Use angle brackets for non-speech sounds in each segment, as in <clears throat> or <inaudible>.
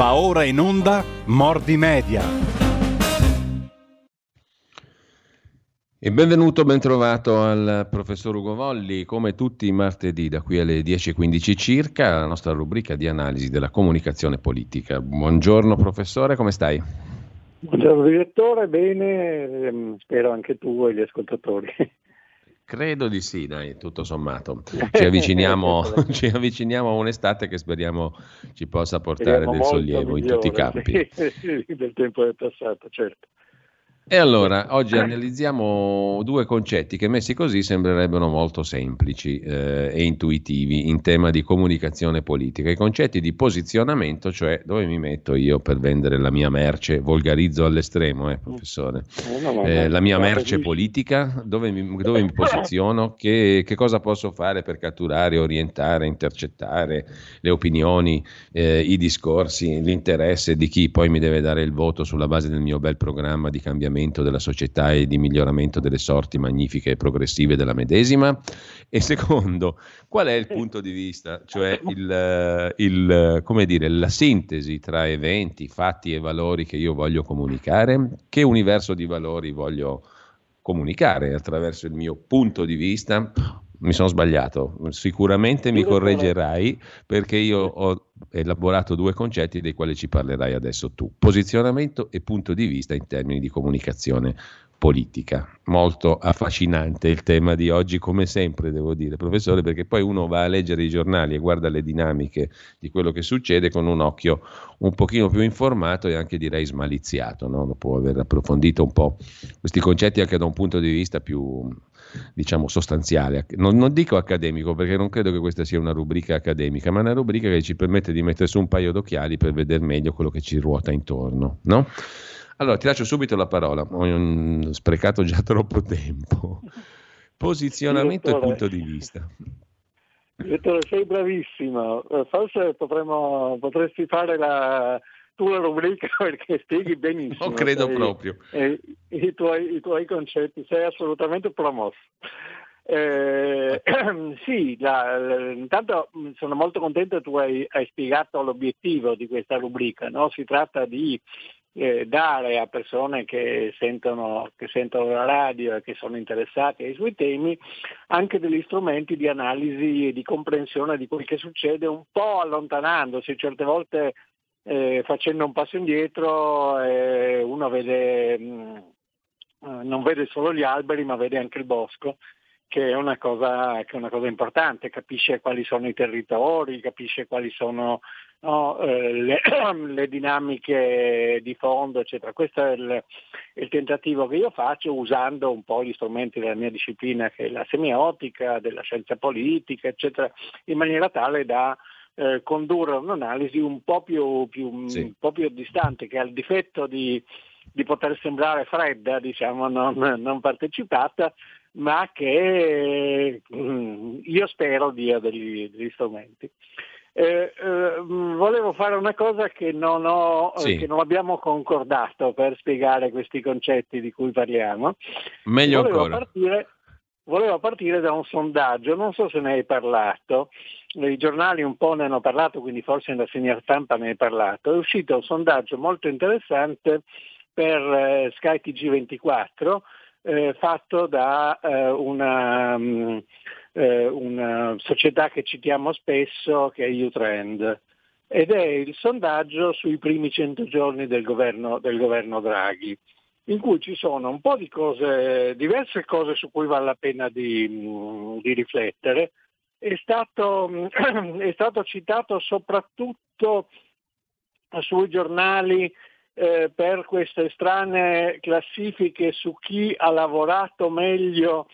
Va ora in onda Mordi Media. E benvenuto, bentrovato al professor Ugo Volli, come tutti i martedì da qui alle 10.15 circa, la nostra rubrica di analisi della comunicazione politica. Buongiorno professore, come stai? Buongiorno direttore, bene, ehm, spero anche tu e gli ascoltatori. Credo di sì, dai, tutto sommato. <laughs> Ci avviciniamo, <laughs> ci avviciniamo, a un'estate che speriamo ci possa portare speriamo del sollievo migliore, in tutti i campi. <laughs> Sì, del tempo del passato, certo. E allora, oggi analizziamo due concetti che messi così sembrerebbero molto semplici eh, e intuitivi in tema di comunicazione politica. I concetti di posizionamento, cioè dove mi metto io per vendere la mia merce, volgarizzo all'estremo, eh, professore, eh, la mia merce politica, dove mi, dove mi posiziono, <laughs> che, che, cosa posso fare per catturare, orientare, intercettare le opinioni, eh, i discorsi, l'interesse di chi poi mi deve dare il voto sulla base del mio bel programma di cambiamento cambiamento della società e di miglioramento delle sorti magnifiche e progressive della medesima? E secondo, qual è il punto di vista, cioè il, il, come dire, la sintesi tra eventi, fatti e valori che io voglio comunicare? Che universo di valori voglio comunicare attraverso il mio punto di vista? Mi sono sbagliato, sicuramente mi correggerai perché io ho elaborato due concetti dei quali ci parlerai adesso tu, posizionamento e punto di vista in termini di comunicazione politica. Molto affascinante il tema di oggi, come sempre devo dire, professore, perché poi uno va a leggere i giornali e guarda le dinamiche di quello che succede con un occhio un pochino più informato e anche direi smaliziato, no? dopo aver approfondito un po' questi concetti anche da un punto di vista più diciamo sostanziale, non, non, dico accademico perché non credo che questa sia una rubrica accademica, ma una rubrica che ci permette di mettere su un paio d'occhiali per vedere meglio quello che ci ruota intorno. No? Allora ti lascio subito la parola, ho sprecato già troppo tempo. Posizionamento e punto di vista. Direttore, sei bravissimo, forse potremmo, potresti fare la, tua rubrica <laughs> perché spieghi benissimo. Non credo sei, proprio. Eh, i, tuoi, i, tuoi, concetti, sei assolutamente promosso. Eh, <clears throat> sì, la, la, intanto sono molto contento che tu hai, hai spiegato l'obiettivo di questa rubrica. No? Si tratta di eh, dare a persone che sentono, che sentono, la radio e che sono interessate ai suoi temi anche degli strumenti di analisi e di comprensione di quel che succede, un po' allontanandosi certe volte eh, facendo un passo indietro eh, uno vede, mh, mm, eh, non vede solo gli alberi ma vede anche il bosco che è, una cosa, che è una cosa importante, capisce quali sono i territori, capisce quali sono no, eh, le, <clears throat> le, dinamiche di fondo, eccetera. Questo è il, il, tentativo che io faccio usando un po' gli strumenti della mia disciplina, che è la semiotica, della scienza politica, eccetera, in maniera tale da eh, condurre un'analisi un po' più, più, sì. un po' più distante, che ha il difetto di, di poter sembrare fredda, diciamo, non, non partecipata, ma che mm, io spero dia degli, degli strumenti. Eh, eh, volevo fare una cosa che non, ho, sì. che non, abbiamo concordato per spiegare questi concetti di cui parliamo. Meglio volevo ancora. Partire, volevo partire da un sondaggio, non so se ne hai parlato, i giornali un po' ne hanno parlato, quindi forse nella segna stampa ne hai parlato, è uscito un sondaggio molto interessante per eh, Sky TG24 eh, fatto da eh, una, um, una, società che citiamo spesso che è Utrend ed è il sondaggio sui primi 100 giorni del governo, del governo Draghi in cui ci sono un po' di cose, diverse cose su cui vale la pena di, mm, di riflettere, è stato, <clears throat> è stato citato soprattutto sui giornali eh, per queste strane classifiche su chi ha lavorato meglio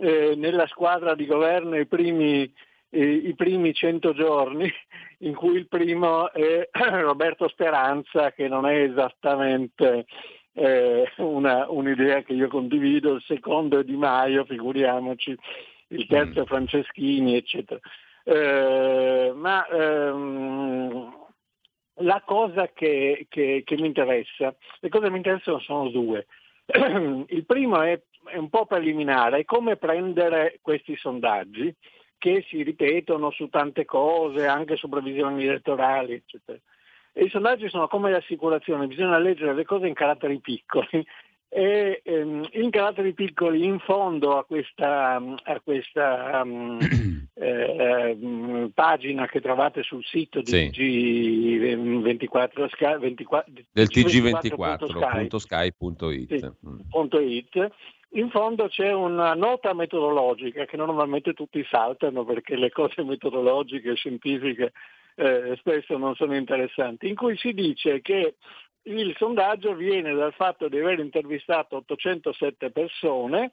eh, nella squadra di governo i primi, eh, i primi 100 giorni, <laughs> in cui il primo è <clears throat> Roberto Speranza, che non è esattamente eh, una, un'idea che io condivido, il secondo è Di Maio, figuriamoci, il terzo mm. Franceschini, eccetera. Eh, ma ehm, la cosa che, che, che, mi interessa, le cose che mi interessano sono due. <clears throat> il primo è, è un po' preliminare, è come prendere questi sondaggi che si ripetono su tante cose, anche su previsioni elettorali, eccetera E I sondaggi sono come le assicurazioni, bisogna leggere le cose in caratteri piccoli <laughs> e ehm, in caratteri piccoli in fondo a questa, a questa um, <clears throat> eh, um, pagina che trovate sul sito Sì. G24, Sky- 24 Del TG24.sky.it tg24.sky.it. Mm. .it, in fondo c'è una nota metodologica che normalmente tutti saltano perché le cose metodologiche e scientifiche eh, spesso non sono interessanti, in cui si dice che il sondaggio viene dal fatto di aver intervistato 807 persone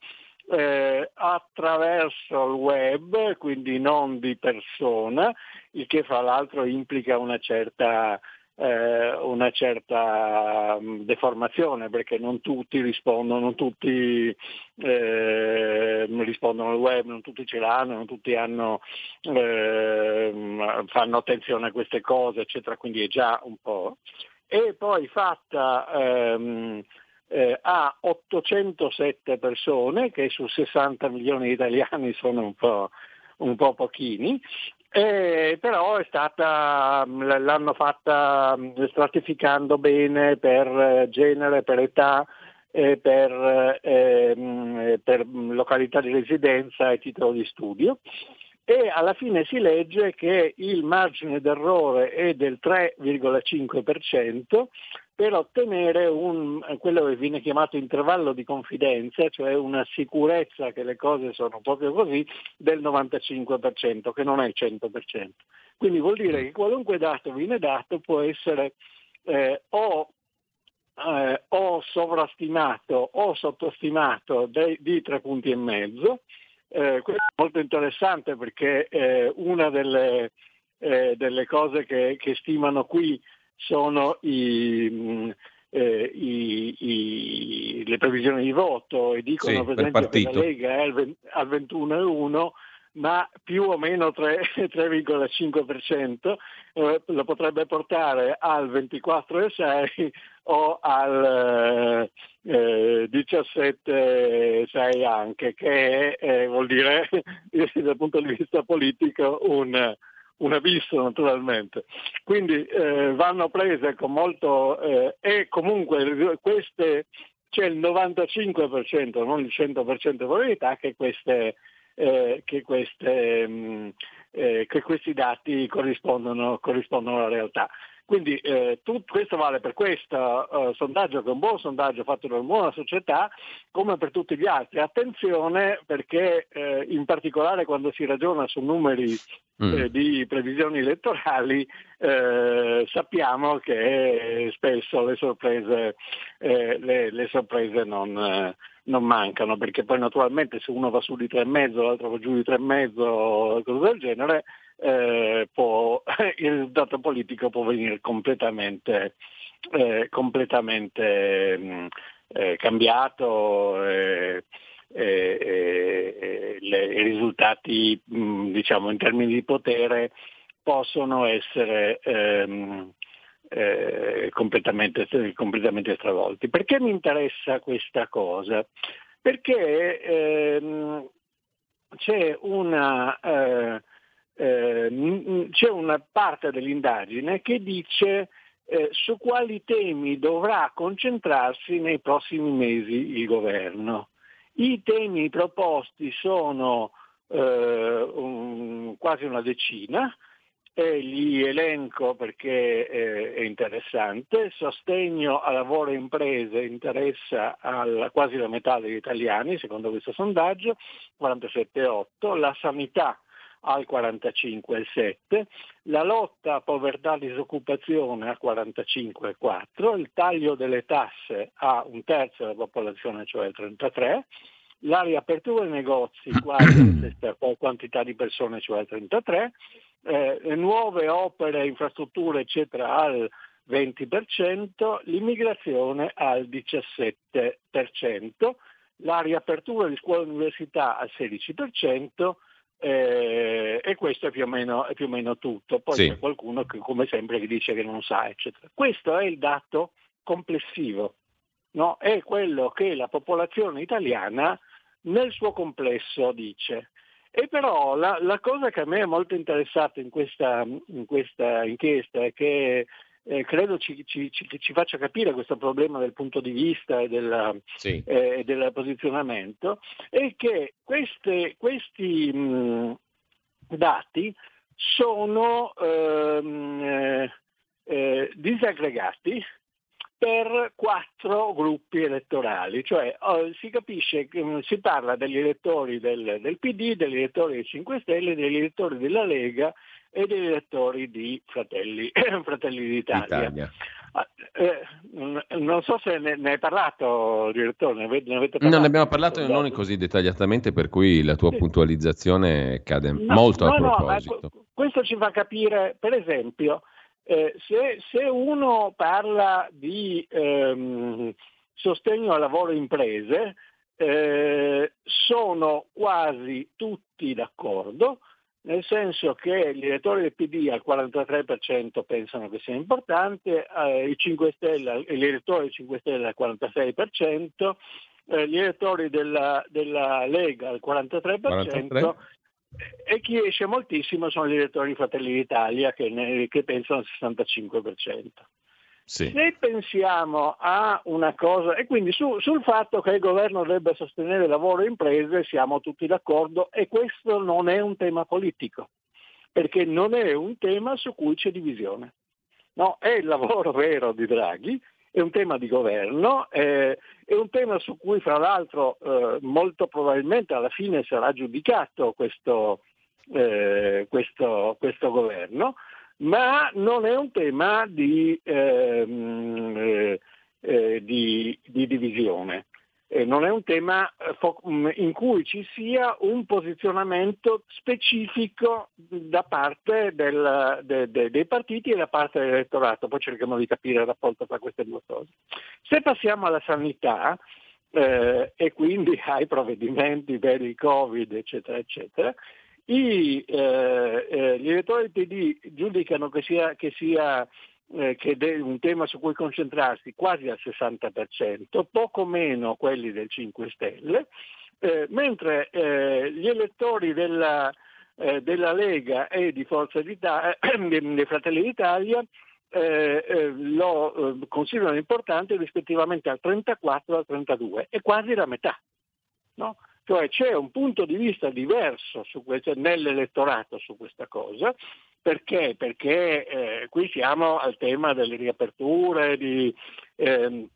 eh, attraverso il web, quindi non di persona, il che fra l'altro implica una certa una certa mh, deformazione perché non tutti rispondono, non tutti eh, rispondono al web, non tutti ce l'hanno, non tutti hanno, eh, fanno attenzione a queste cose, eccetera, quindi è già un po'. E poi fatta ehm, eh, a 807 persone, che su 60 milioni di italiani <laughs> sono un po', un po pochini, eh, però è stata, l'hanno fatta stratificando bene per eh, genere, per età, eh, per, ehm, per località di residenza e titolo di studio. E alla fine si legge che il margine d'errore è del 3,5% per ottenere un, quello che viene chiamato intervallo di confidenza, cioè una sicurezza che le cose sono proprio così, del 95%, che non è il 100%. Quindi vuol dire che qualunque dato viene dato può essere eh, o eh, o sovrastimato o sottostimato de- di tre punti e mezzo. Eh, questo è molto interessante perché eh, una delle, eh, delle cose che, che, stimano qui sono i, mh, eh, i, i, le previsioni di voto e dicono Sì, per esempio che la. Lega è al, ven- al 21,1 ma più o meno 3 3,5% <laughs> eh, lo potrebbe portare al 24,6 o al eh, 17,6 anche, che eh, vuol dire <laughs> dal punto di vista politico un, un abisso naturalmente. Quindi eh, vanno prese con molto eh, e comunque queste c'è il 95%, non il 100% di probabilità che queste eh, che, queste, mh, eh, che, questi dati corrispondono, corrispondono alla realtà. Quindi eh, tutto questo vale per questo uh, sondaggio che è un buon sondaggio fatto da una buona società come per tutti gli altri. Attenzione perché eh, in particolare quando si ragiona su numeri Mm. eh, di previsioni elettorali eh, sappiamo che spesso le sorprese, eh, le, le sorprese non, eh, non, mancano perché poi naturalmente se uno va su di 3,5 l'altro va giù di 3,5 cose del genere eh, può, <laughs> il risultato politico può venire completamente, eh, completamente mh, eh, cambiato e, e, le, i risultati mh, diciamo in termini di potere possono essere ehm, eh, completamente, completamente, stravolti. Perché mi interessa questa cosa? Perché ehm, c'è, una, eh, eh, c'è una parte dell'indagine che dice eh, su quali temi dovrà concentrarsi nei prossimi mesi il governo. I temi proposti sono eh, un, quasi una decina, e li elenco perché eh, è interessante. Sostegno al lavoro e imprese interessa alla, quasi la metà degli italiani, secondo questo sondaggio, 47,8. La sanità al 45,7, la lotta a povertà e disoccupazione al 45,4, il taglio delle tasse a un terzo della popolazione, cioè il 33, la riapertura dei negozi <clears throat> quasi stessa quantità di persone, cioè il 33, eh, le nuove opere, infrastrutture, eccetera, al 20%, l'immigrazione al 17%, la riapertura di scuole e università al 16%, eh, e questo è più, o meno, è più o meno tutto. Poi Sì. c'è qualcuno che, come sempre, che dice che non sa, eccetera. Questo è il dato complessivo, no? è quello che la popolazione italiana nel suo complesso dice. E però la, la cosa che a me è molto interessata in questa, in questa inchiesta è che eh, credo ci, ci, ci, ci, faccia capire questo problema del punto di vista e, della, sì. eh, del posizionamento, è che queste, questi mh, dati sono ehm, eh, eh, disaggregati per quattro gruppi elettorali, cioè oh, si capisce si parla degli elettori del, del, PD, degli elettori dei 5 Stelle, degli elettori della Lega e degli elettori di Fratelli, <clears throat> Fratelli d'Italia. Italia. Ah, eh, non so se ne, ne hai parlato, direttore, ne avete, ne avete parlato? Non ne abbiamo parlato non così dettagliatamente, per cui la tua sì. puntualizzazione cade no, molto no, a proposito. No, questo ci fa capire, per esempio, eh, se, se, uno parla di ehm, sostegno al lavoro imprese, eh, sono quasi tutti d'accordo, nel senso che gli elettori del PD al 43% pensano che sia importante, eh, i 5 Stelle, gli elettori del 5 Stelle al 46%, eh, gli elettori della, della, Lega al 43%, 43? e chi esce moltissimo sono gli elettori di Fratelli d'Italia che, ne, che pensano al 65%. Sì. Se pensiamo a una cosa, e quindi su, sul fatto che il governo debba sostenere lavoro e imprese siamo tutti d'accordo e questo non è un tema politico, perché non è un tema su cui c'è divisione. No, è il lavoro <laughs> vero di Draghi, è un tema di governo, eh, è un tema su cui fra l'altro eh, molto probabilmente alla fine sarà giudicato questo, eh, questo, questo governo, ma non è un tema di, ehm, eh, eh, di, di divisione. Eh, non è un tema mm, in cui ci sia un posizionamento specifico da parte del, de, de, dei partiti e da parte dell'elettorato, poi cerchiamo di capire il rapporto tra queste due cose. Se passiamo alla sanità eh, e quindi ai provvedimenti per il Covid, eccetera, eccetera, i, eh, eh, gli elettori del PD giudicano che sia, che sia eh, che è un tema su cui concentrarsi quasi al 60%, poco meno quelli del 5 Stelle, eh, mentre eh, gli elettori della, eh, della, Lega e di Forza d'Italia, dei Fratelli d'Italia lo considerano importante rispettivamente al 34 e al 32, è quasi la metà. No? Cioè c'è un punto di vista diverso questo, nell'elettorato su questa cosa, perché? Perché eh, qui siamo al tema delle riaperture, di, eh,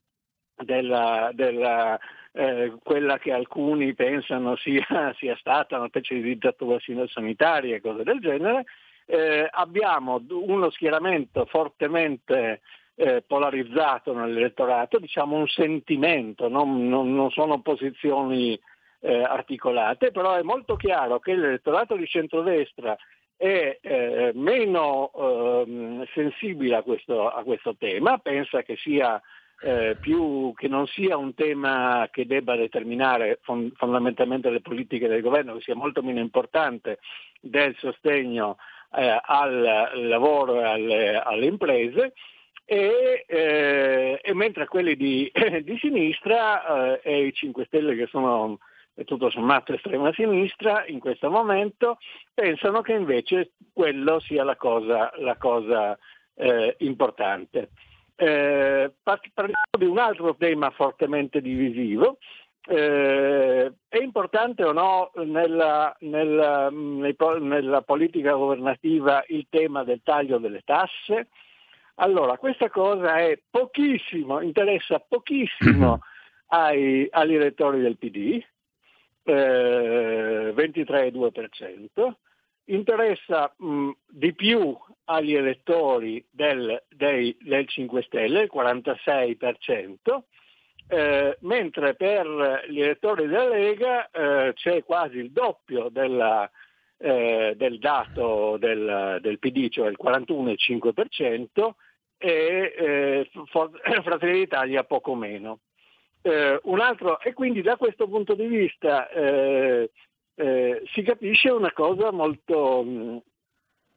della, della eh, quella che alcuni pensano sia, <laughs> sia, stata una specie di dittatura sanitaria e cose del genere. Eh, abbiamo uno schieramento fortemente eh, polarizzato nell'elettorato, diciamo un sentimento, non, non, non sono posizioni eh, articolate, però è molto chiaro che l'elettorato di centrodestra è eh, meno eh, sensibile a questo, a questo, tema, pensa che, sia, eh, più, che, non sia un tema che debba determinare fond- fondamentalmente le politiche del governo, che sia molto meno importante del sostegno eh, al lavoro e alle, alle imprese. E, eh, e, mentre quelli di, <coughs> di sinistra eh, e i 5 Stelle che sono tutto sommato estrema sinistra in questo momento, pensano che invece quello sia la cosa, la cosa eh, importante. Eh, parliamo di un altro tema fortemente divisivo. Eh, è importante o no nella, nella, nella, politica governativa il tema del taglio delle tasse? Allora, questa cosa è pochissimo, interessa pochissimo <clears throat> ai, agli elettori del PD, eh, 23,2%, interessa mh, di più agli elettori del, dei, del 5 Stelle, il 46%, eh, mentre per gli elettori della Lega eh, c'è quasi il doppio della, eh, del dato del, del, PD, cioè il 41,5%, e eh, <coughs> Fratelli d'Italia poco meno. Eh, un altro, e quindi da questo punto di vista eh, eh, si capisce una cosa molto, mm,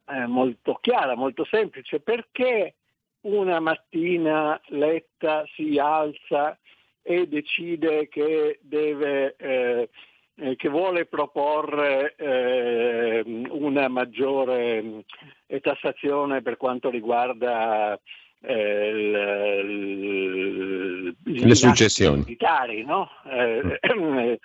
eh, molto, chiara, molto semplice, perché una mattina Letta si alza e decide che, deve, eh, eh, che vuole proporre una maggiore tassazione per quanto riguarda eh, le successioni militari, no? Eh, mm. <clears throat>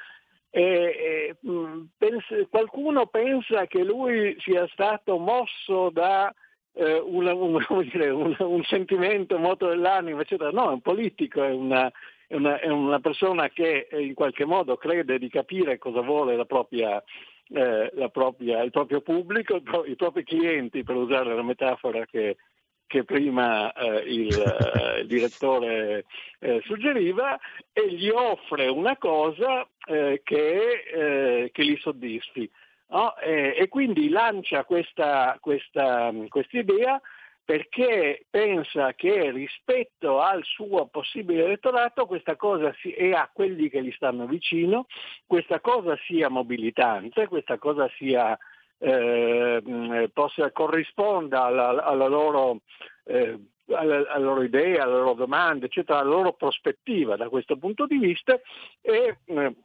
E, mm, pensa, qualcuno pensa che lui sia stato mosso da eh, una, un, <laughs> dire, un, un, sentimento, un moto dell'anima, eccetera. No, è un politico, è una, è, una, è una, persona che in qualche modo crede di capire cosa vuole la propria, eh, la propria, il proprio pubblico, i propri clienti, per usare la metafora che, che prima eh, il, eh, il, direttore eh, suggeriva e gli offre una cosa eh, che, eh, che, li soddisfi. No? e quindi lancia questa, questa, questa idea perché pensa che rispetto al suo possibile elettorato questa cosa si, e a quelli che gli stanno vicino, questa cosa sia mobilitante, questa cosa sia eh, possa corrisponda alla, alla, loro, eh, alla, alla, loro, idea, alle loro domande, eccetera, alla loro prospettiva da questo punto di vista e eh,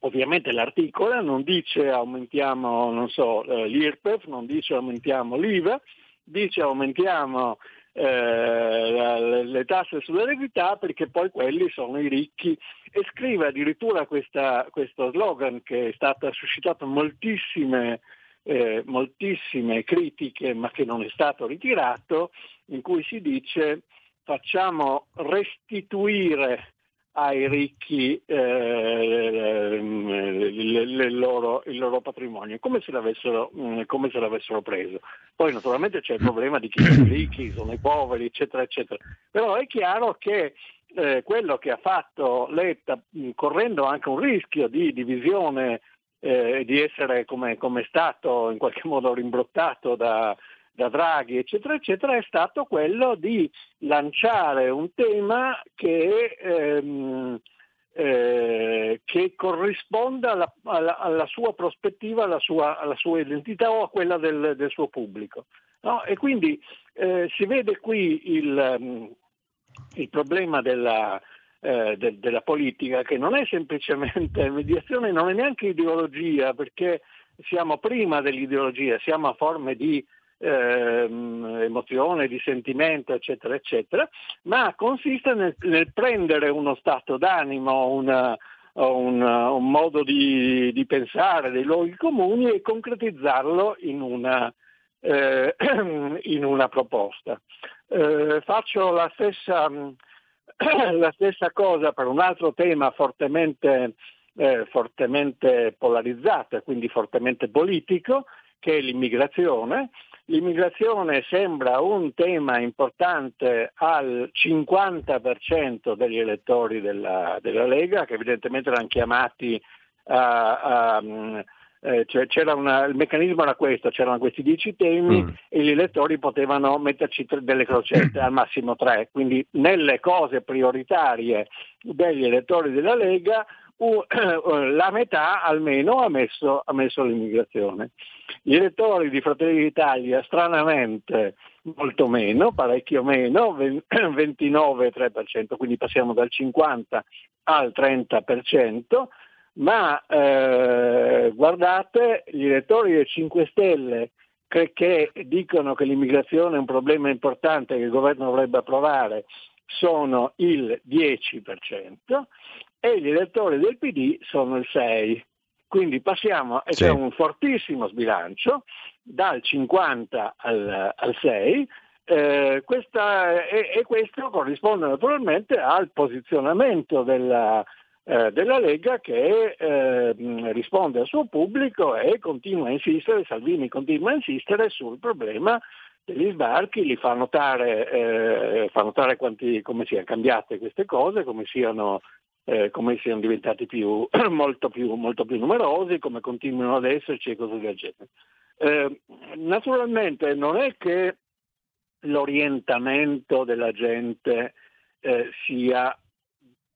ovviamente l'articolo non dice aumentiamo non so, eh, l'IRPEF, non dice aumentiamo l'IVA, dice aumentiamo eh, le tasse sull'eredità perché poi quelli sono i ricchi. E scrive addirittura questa, questo slogan che è stato suscitato moltissime eh, moltissime critiche ma che non è stato ritirato, in cui si dice facciamo restituire ai ricchi eh, il, loro, il, loro, patrimonio, come se, mm, come se, l'avessero, preso. Poi naturalmente c'è il problema di chi sono i ricchi, sono i poveri, eccetera, eccetera. Però è chiaro che eh, quello che ha fatto Letta, mm, correndo anche un rischio di divisione eh, di essere come, come stato in qualche <laughs> modo rimbrottato da, da Draghi, eccetera, eccetera, è stato quello di lanciare un tema che, ehm, eh, che corrisponda alla, alla, alla, sua prospettiva, alla sua, alla sua, identità o a quella del, del suo pubblico. No? E quindi eh, si vede qui il, il problema della, eh, de- della politica, che non è semplicemente <laughs> mediazione, non è neanche ideologia, perché siamo prima dell'ideologia, siamo a forme di eh, emozione, di sentimento, eccetera, eccetera, ma consiste nel, nel prendere uno stato d'animo, una, un, un, modo di, di, pensare, dei luoghi comuni e concretizzarlo in una, eh, <clears throat> in una proposta. Eh, faccio la stessa <coughs> la stessa cosa per un altro tema fortemente, eh, fortemente polarizzato e quindi fortemente politico, che è l'immigrazione. L'immigrazione sembra un tema importante al 50% degli elettori della, della Lega, che evidentemente erano chiamati a, a eh, cioè una, il meccanismo era questo, c'erano questi dieci temi mm. e gli elettori potevano metterci tre, delle crocette, al massimo tre, quindi nelle cose prioritarie degli elettori della Lega uh, <clears throat> la metà almeno ha messo, ha messo l'immigrazione. Gli elettori di Fratelli d'Italia stranamente molto meno, parecchio meno, 29,3%, <clears throat> quindi passiamo dal 50 al 30%, ma eh, guardate, gli elettori del 5 Stelle che, che, dicono che l'immigrazione è un problema importante che il governo dovrebbe approvare sono il 10% e gli elettori del PD sono il 6%. Quindi passiamo, e sì. c'è un fortissimo sbilancio dal 50 al, al 6, eh, questa, e, e, questo corrisponde naturalmente al posizionamento della, eh, della Lega che eh, risponde al suo pubblico e continua a insistere, Salvini continua a insistere sul problema degli sbarchi, li fa notare, eh, fa notare quanti, come siano cambiate queste cose, come siano, eh, come siano diventati più, <clears throat> molto, più, molto, più, numerosi, come continuano ad esserci e cose del genere. Eh, naturalmente non è che l'orientamento della gente eh, sia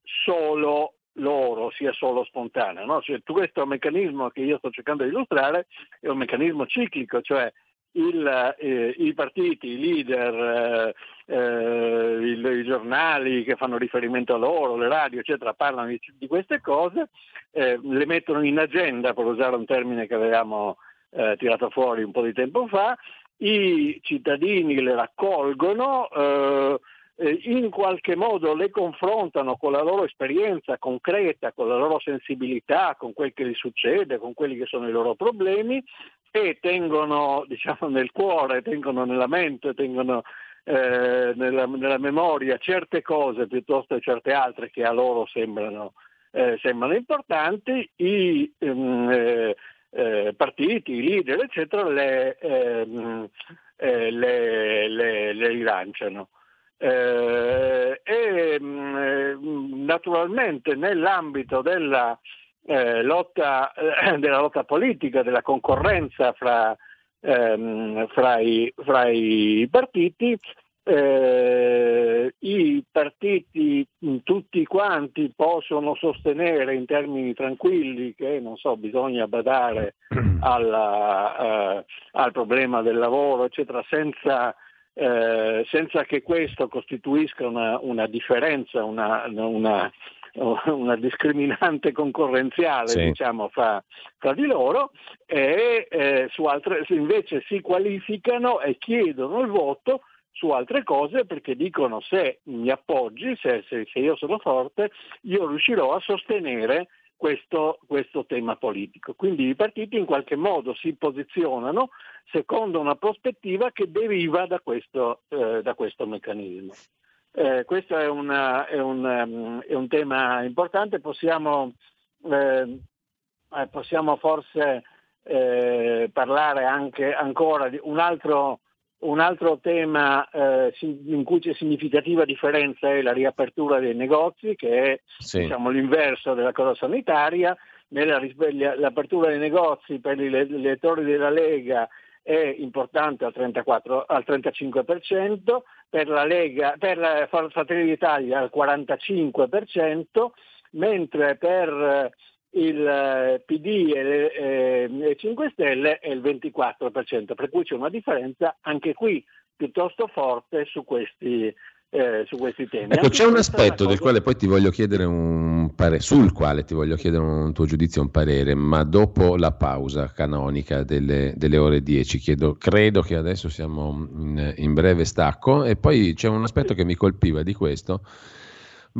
solo loro sia solo spontaneo. No? Cioè, questo meccanismo che io sto cercando di illustrare è un meccanismo ciclico, cioè il, eh, i partiti, i leader, eh, eh, il, i giornali che fanno riferimento a loro, le radio, eccetera, parlano di, di queste cose, eh, le mettono in agenda, per usare un termine che avevamo eh, tirato fuori un po' di tempo fa, i cittadini le raccolgono, eh, in qualche modo le confrontano con la loro esperienza concreta, con la loro sensibilità, con quel che gli succede, con quelli che sono i loro problemi e tengono <laughs> diciamo, nel cuore, tengono nella mente, tengono eh, nella, nella, memoria certe cose piuttosto che certe altre che a loro sembrano, eh, sembrano importanti, i um, eh, partiti, i leader, eccetera, le, ehm, eh, le, le, le rilanciano. Eh, e mh, mm, naturalmente nell'ambito della, eh, lotta, eh, della, lotta, politica, della concorrenza fra, ehm, fra, i, fra i, partiti, eh, i partiti mm, tutti quanti possono sostenere in termini tranquilli che non so, bisogna badare <clears throat> alla, eh, al problema del lavoro, eccetera, senza eh, senza che questo costituisca una, una differenza, una, una, una, discriminante concorrenziale sì. diciamo, fra, fra, di loro e eh, su altre, invece si qualificano e chiedono il voto su altre cose perché dicono se mi appoggi, se, se, se io sono forte, io riuscirò a sostenere questo, questo, tema politico. Quindi i partiti in qualche modo si posizionano secondo una prospettiva che deriva da questo, eh, da questo meccanismo. Eh, questo è, una, è, un, è, un, tema importante, possiamo, eh, eh possiamo forse eh, parlare anche ancora di un altro un altro tema eh, in cui c'è significativa differenza è la riapertura dei negozi, che è sì. diciamo, l'inverso della cosa sanitaria. Nella, l'apertura dei negozi per gli elettori della Lega è importante al, 34, al 35%, per la, Lega, per la Fratelli d'Italia al 45%, mentre per il eh, PD e le 5 eh, Stelle è il 24%, per cui c'è una differenza anche qui piuttosto forte su questi, eh, su questi temi. Ecco, c'è un aspetto del quale poi ti voglio chiedere un parere, sul quale ti voglio chiedere un tuo giudizio, un parere, ma dopo la pausa canonica delle, delle ore 10, chiedo, credo che adesso siamo in, in breve stacco e poi c'è un aspetto che mi colpiva di questo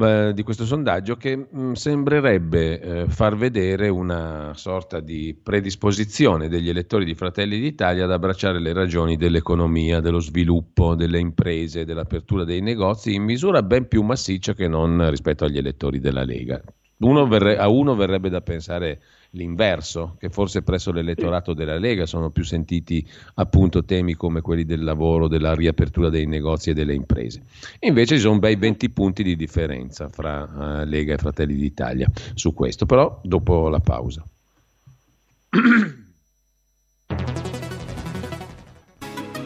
eh, di questo sondaggio che mh, mm, sembrerebbe eh, far vedere una sorta di predisposizione degli elettori di Fratelli d'Italia ad abbracciare le ragioni dell'economia, dello sviluppo, delle imprese, dell'apertura dei negozi in misura ben più massiccia che non rispetto agli elettori della Lega. Uno verre- a uno verrebbe da pensare l'inverso, che forse presso l'elettorato della Lega sono più sentiti appunto temi come quelli del lavoro, della riapertura dei negozi e delle imprese. invece ci sono bei 20 punti di differenza fra uh, Lega e Fratelli d'Italia su questo, però dopo la pausa.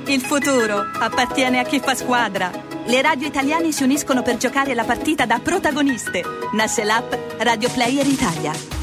Il futuro appartiene a chi fa squadra. Le radio italiane si uniscono per giocare la partita da protagoniste. Nasce l'app Radio Player Italia.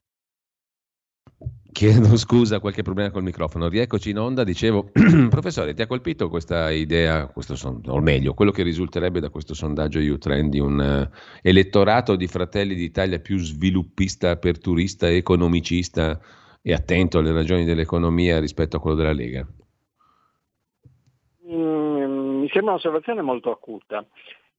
Chiedo <laughs> scusa, qualche problema col microfono. Rieccoci in onda. Dicevo, <clears throat> professore, ti ha colpito questa idea, questo son, o meglio, quello che risulterebbe da questo sondaggio U-Trend di un uh, elettorato di Fratelli d'Italia più sviluppista, aperturista, economicista e attento alle ragioni dell'economia rispetto a quello della Lega? Mm, mi sembra un'osservazione molto acuta.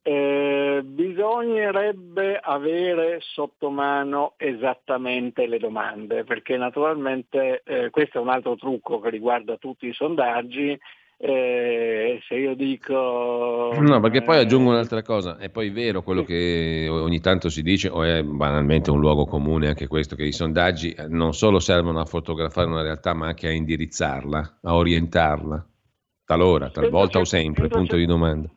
Eh, bisognerebbe avere sotto mano esattamente le domande, perché naturalmente eh, questo è un altro trucco che riguarda tutti i sondaggi. Eh, se io dico... No, perché poi aggiungo eh, un'altra cosa, è poi vero quello che ogni tanto si dice, o è banalmente un luogo comune anche questo, che i sondaggi eh, non solo servono a fotografare una realtà, ma anche a indirizzarla, a orientarla, talora, talvolta o sempre, punto di domanda.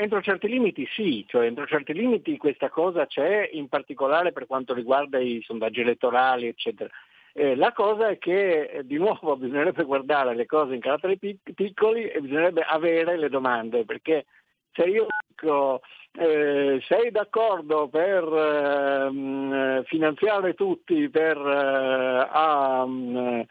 Entro certi limiti sì, cioè entro certi limiti questa cosa c'è, in particolare per quanto riguarda i sondaggi elettorali, eccetera. Eh, la cosa è che eh, di nuovo <laughs> bisognerebbe guardare le cose in caratteri pic- piccoli e bisognerebbe avere le domande, perché se io dico eh, sei d'accordo per ehm, finanziare tutti per eh, a, um,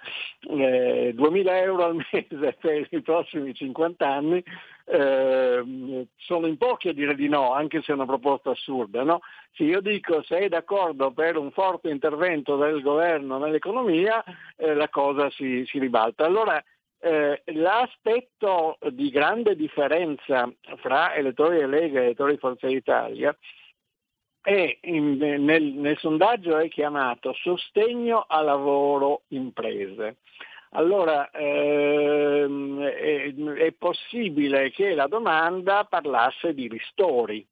eh, 2000 euro al mese <laughs> per i prossimi 50 anni, eh, sono in pochi a dire di no, anche se è una proposta assurda. No? Se io dico sei d'accordo per un forte intervento del governo nell'economia, eh, la cosa si, si ribalta. Allora, eh, l'aspetto di grande differenza fra elettori di Lega e elettori Forza Italia è in, nel, nel, sondaggio è chiamato sostegno a lavoro imprese. Allora ehm, è, è possibile che la domanda parlasse di ristori,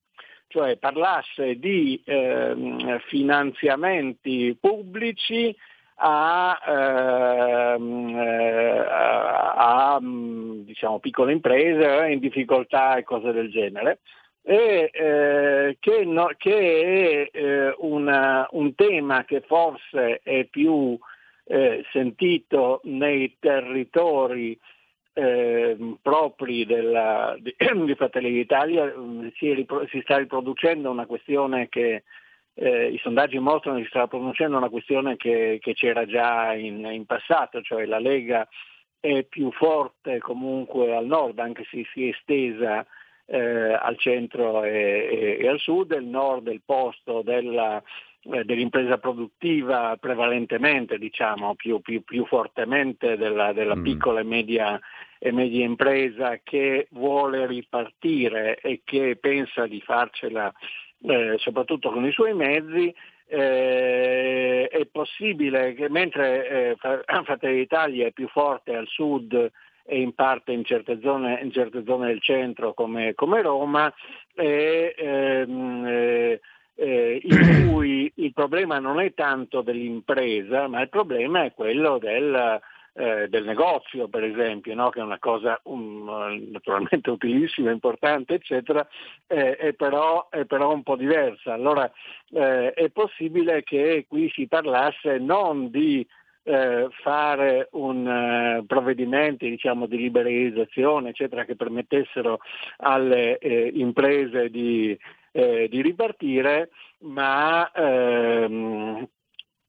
cioè parlasse di ehm, finanziamenti pubblici a, ehm, eh, a, a diciamo, piccole imprese in difficoltà e cose del genere. E, eh, che, no, che, è eh, una, un tema che forse è più eh, sentito nei territori eh, propri della, di, <clears throat> di Fratelli d'Italia, si, si, sta riproducendo una questione che eh, i sondaggi mostrano che si sta producendo una questione che, che c'era già in, in, passato, cioè la Lega è più forte comunque al nord, anche se si è estesa eh, al centro e, e, e, al sud, il nord è il posto della, dell'impresa produttiva prevalentemente, diciamo, più, più, più fortemente della, della mm. piccola e media, e media impresa che vuole ripartire e che pensa di farcela eh, soprattutto con i suoi mezzi, eh, è possibile che mentre eh, <clears throat> Fratelli d'Italia è più forte al sud e in parte in certe zone, in certe zone del centro come, come Roma, ehm, eh, eh, in <clears throat> cui il problema non è tanto dell'impresa, ma il problema è quello del, eh, del negozio, per esempio, no? che è una cosa um, naturalmente <laughs> utilissima, importante, eccetera, eh, è, però, è, però, un po' diversa. Allora eh, è possibile che qui si parlasse non di eh, fare un uh, provvedimenti diciamo, di liberalizzazione eccetera, che permettessero alle eh, imprese di, eh, di, ripartire, ma ehm,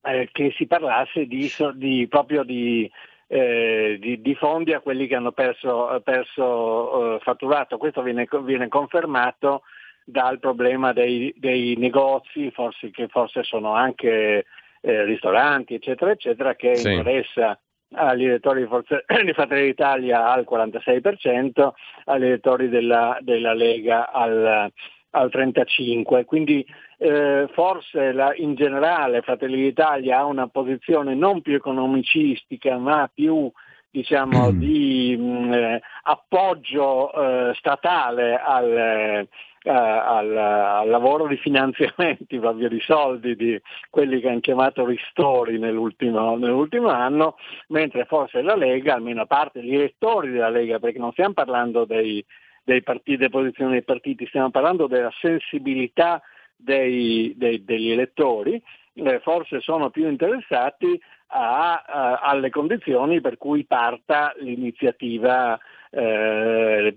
eh, che si parlasse di, di, proprio di eh, di, di, fondi a quelli che hanno perso, perso eh, fatturato. Questo viene, viene, confermato dal problema dei, dei negozi, forse, che forse sono anche eh, ristoranti, eccetera, eccetera, che sì. interessa agli elettori di, Forza, <clears throat> di Fratelli d'Italia al 46%, agli elettori della, della Lega al, al 35%. Quindi eh, forse la, in generale Fratelli d'Italia ha una posizione non più economicistica ma più diciamo, mm. di mh, mm, eh, appoggio eh, statale al, eh, al, al, lavoro di finanziamenti, <laughs> proprio di soldi, di quelli che hanno chiamato ristori nell'ultimo, nell'ultimo anno, mentre forse la Lega, almeno a parte gli elettori della Lega, perché non stiamo parlando dei, dei partiti, delle posizioni dei partiti, stiamo parlando della sensibilità dei, dei, degli elettori, eh, forse sono più interessati a, a, alle condizioni per cui parta l'iniziativa eh,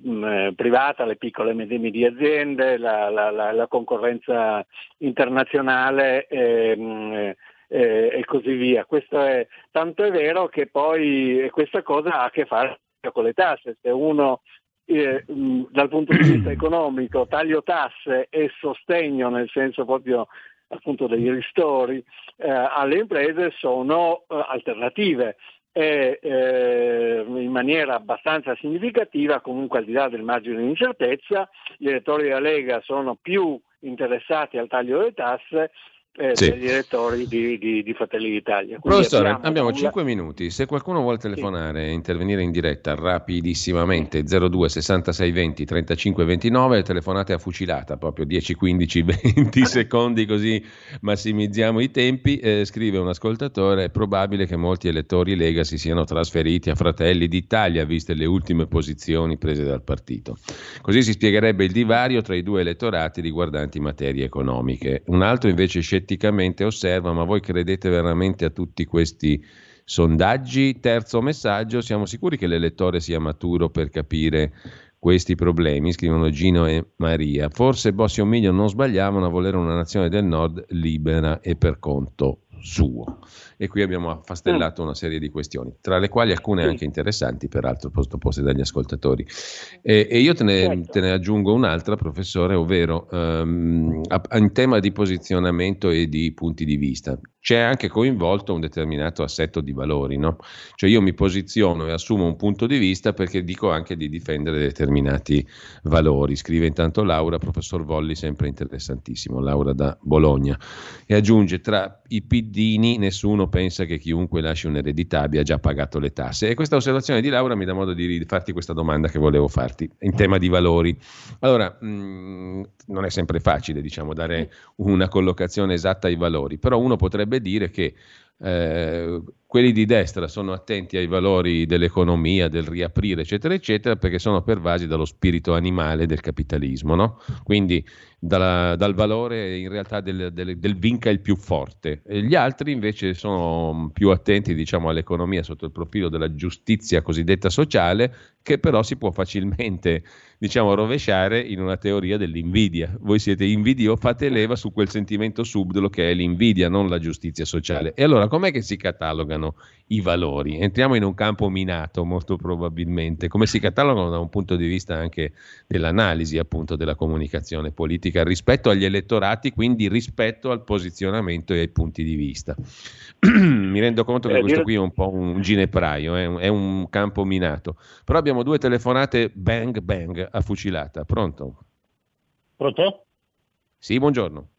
privata, le piccole e medie aziende, la, la, la, la concorrenza internazionale. Ehm, eh, e così via. Questo è, tanto è vero che poi questa cosa ha a che fare con le tasse. Se uno eh, dal punto di vista economico taglio tasse e sostegno nel senso proprio appunto dei ristori eh, alle imprese sono eh, alternative. E eh, in maniera abbastanza significativa, comunque al di là del margine di incertezza, gli elettori della Lega sono più interessati al taglio delle tasse eh, sì. degli elettori di, di, di, Fratelli d'Italia. Quindi Professore, abbiamo, abbiamo 5 minuti. Se qualcuno vuole telefonare e sì. intervenire in diretta rapidissimamente, 02 66 20 35 29, telefonate a fucilata, proprio 10, 15, 20 secondi, così massimizziamo i tempi. Eh, scrive un ascoltatore: è probabile che molti elettori Lega si siano trasferiti a Fratelli d'Italia, viste le ultime posizioni prese dal partito. Così si spiegherebbe il divario tra i due elettorati riguardanti materie economiche. Un altro invece scettico scetticamente osserva, ma voi credete veramente a tutti questi sondaggi? Terzo messaggio, siamo sicuri che l'elettore sia maturo per capire questi problemi, scrivono Gino e Maria. Forse Bossi e Omiglio non sbagliavano a volere una nazione del nord libera e per conto suo. E qui abbiamo affastellato una serie di questioni, tra le quali alcune anche interessanti, peraltro poste dagli ascoltatori. E, e io te ne, certo. te ne, aggiungo un'altra, professore, ovvero um, in tema di posizionamento e di punti di vista c'è anche coinvolto un determinato assetto di valori, no? Cioè io mi posiziono e assumo un punto di vista perché dico anche di difendere determinati valori. Scrive intanto Laura, professor Volli, sempre interessantissimo, Laura da Bologna. E aggiunge, tra i piddini nessuno pensa che chiunque lasci un'eredità abbia già pagato le tasse. E questa osservazione di Laura mi dà modo di farti questa domanda che volevo farti in tema di valori. Allora, mh, mm, non è sempre facile, diciamo, dare una collocazione esatta ai valori, però uno potrebbe dire che eh, quelli di destra sono attenti ai valori dell'economia, del riaprire, eccetera, eccetera, perché sono pervasi dallo spirito animale del capitalismo, no? quindi dalla, dal valore in realtà del, del, del, vinca il più forte. E gli altri invece sono più attenti diciamo, all'economia sotto il profilo della giustizia cosiddetta sociale, che però si può facilmente <laughs> diciamo, rovesciare in una teoria dell'invidia. Voi siete invidio, fate leva su quel sentimento subdolo che è l'invidia, non la giustizia sociale. E allora com'è che si catalogano i valori? Entriamo in un campo minato molto probabilmente. Come si catalogano da un punto di vista anche dell'analisi appunto della comunicazione politica rispetto agli elettorati, quindi rispetto al posizionamento e ai punti di vista. <clears throat> Mi rendo conto che eh, questo qui è un po' un ginepraio, è un, è un campo minato. Però abbiamo due telefonate bang bang a fucilata. Pronto? Pronto? Sì, buongiorno.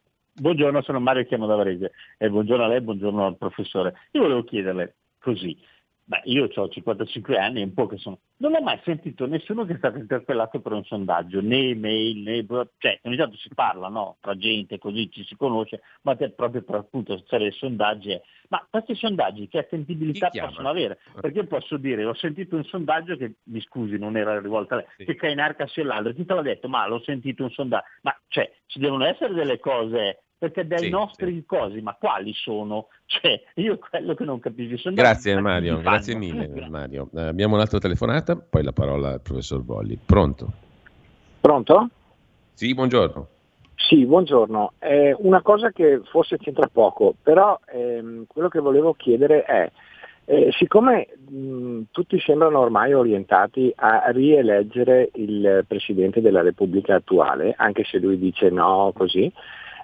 Buongiorno, sono Mario Chiamo da Varese. Eh, buongiorno a lei, buongiorno al professore. Io volevo chiederle così, Beh, io ho 55 anni, è un po' che sono... Non ho mai sentito nessuno che è stato interpellato per un sondaggio, né email, né... Cioè, ogni tanto si parla, no? Tra gente, così ci si conosce, ma proprio per appunto fare i sondaggi... Ma questi sondaggi che attendibilità possono avere? Perché posso dire, ho sentito un sondaggio che, mi scusi, non era rivolto a lei, sì. che Cainarca sia l'altro, chi te l'ha detto? Ma l'ho sentito un sondaggio. Ma cioè, ci devono essere delle cose perché dai sì, nostri sì. cosi, ma quali sono? <laughs> Cioè, io quello che non capisco. Grazie Mario, grazie mille <laughs> Mario. Eh, abbiamo un'altra telefonata, poi la parola al professor Volli. Pronto? Pronto? Sì, buongiorno. Sì, buongiorno. Eh, una cosa che forse c'entra poco, però ehm, quello che volevo chiedere è, eh, siccome mh, tutti sembrano ormai orientati a rieleggere il Presidente della Repubblica attuale, anche se lui dice no così,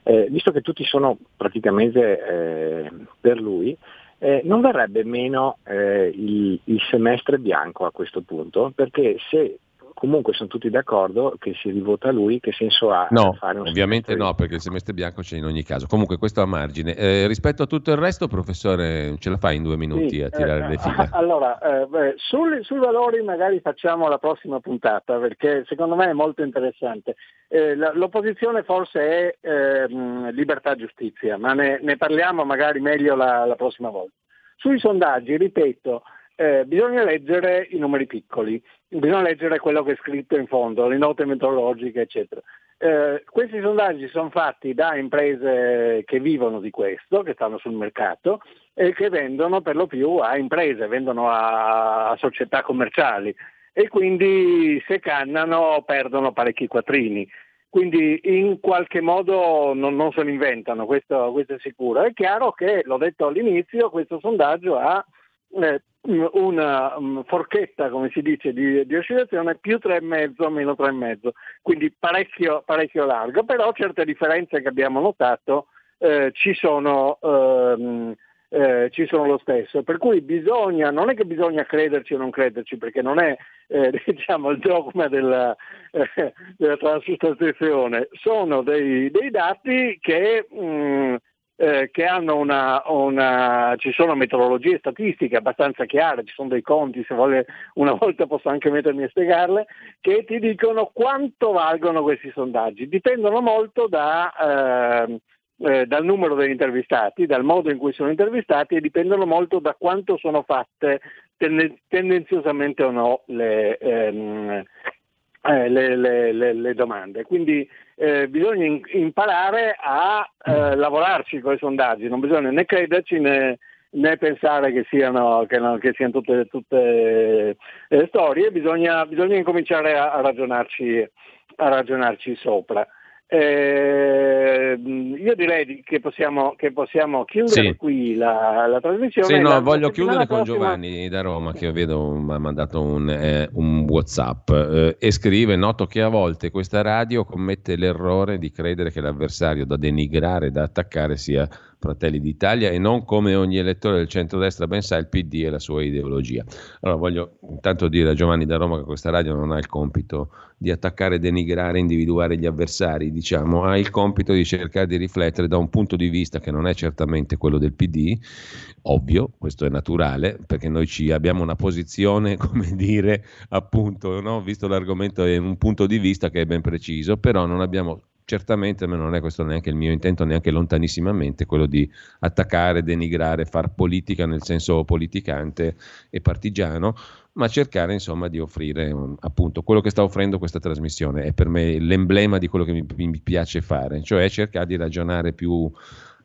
eh, visto che tutti sono praticamente eh, per lui, eh, non verrebbe meno eh, il, il, semestre bianco a questo punto, perché se comunque sono tutti d'accordo che si rivota lui, che senso ha no, fare un ovviamente no, perché il semestre bianco c'è in ogni caso. Comunque questo a margine. Eh, rispetto a tutto il resto, professore, ce la fai in due minuti sì, a tirare eh, le fila? <laughs> Allora, eh, beh, sul, sui valori magari facciamo la prossima puntata, perché secondo me è molto interessante. Eh, la, l'opposizione forse è ehm, libertà e giustizia, ma ne, ne, parliamo magari meglio la, la prossima volta. Sui sondaggi, ripeto, eh, bisogna leggere i numeri piccoli, bisogna leggere quello che è scritto in fondo, le note metodologiche, eccetera. Eh, questi sondaggi sono fatti da imprese che vivono di questo, che stanno sul mercato e che vendono per lo più a imprese, vendono a, a società commerciali e quindi se cannano perdono parecchi quattrini. quindi in qualche modo non, non se lo inventano, questo, questo, è sicuro. È chiaro che, l'ho detto all'inizio, questo sondaggio ha eh, una um, forchetta, come si dice, di, di oscillazione più 3,5 meno 3,5, quindi parecchio, parecchio largo, però certe differenze che abbiamo notato eh, ci sono ehm, eh, ci sono lo stesso. Per cui bisogna, non è che bisogna crederci o non crederci, perché non è eh, <laughs> diciamo, il dogma della, eh, della transustanziazione, sono dei, dei dati che, mh, mm, eh, che hanno una, una, ci sono metodologie statistiche abbastanza chiare, ci sono dei conti, se vuole una <laughs> volta posso anche mettermi a spiegarle, che ti dicono quanto valgono questi sondaggi. Dipendono molto da eh, eh, dal numero degli intervistati, dal modo in cui sono intervistati e dipendono molto da quanto sono fatte ten- tendenziosamente o no le, ehm, eh, le, le, le domande. Quindi eh, bisogna in- imparare a eh, lavorarci con i sondaggi, non bisogna né crederci né, né pensare che siano, che no, che siano tutte, tutte eh, storie, bisogna, bisogna incominciare a, a, ragionarci, a ragionarci sopra. Eh, io direi che possiamo, che possiamo chiudere sì. qui la, la, trasmissione. Sì, no, la voglio chiudere prossima... con Giovanni da Roma che vedo mi ha mandato un, eh, un WhatsApp eh, e scrive: Noto che a volte questa radio commette l'errore di credere che l'avversario da denigrare, da attaccare sia Fratelli d'Italia e non come ogni elettore del centrodestra ben sa il PD e la sua ideologia. Allora voglio intanto dire a Giovanni da Roma che questa radio non ha il compito di attaccare, denigrare, individuare gli avversari, diciamo, ha il compito di cercare di riflettere da un punto di vista che non è certamente quello del PD, ovvio, questo è naturale, perché noi ci abbiamo una posizione, <laughs> come dire, appunto, no? visto l'argomento è un punto di vista che è ben preciso, però non abbiamo certamente, ma non è questo neanche il mio intento, neanche lontanissimamente, quello di attaccare, denigrare, far politica nel senso politicante e partigiano, ma cercare insomma di offrire um, appunto quello che sta offrendo questa trasmissione. È per me l'emblema di quello che mi, mi piace fare, cioè cercare di ragionare più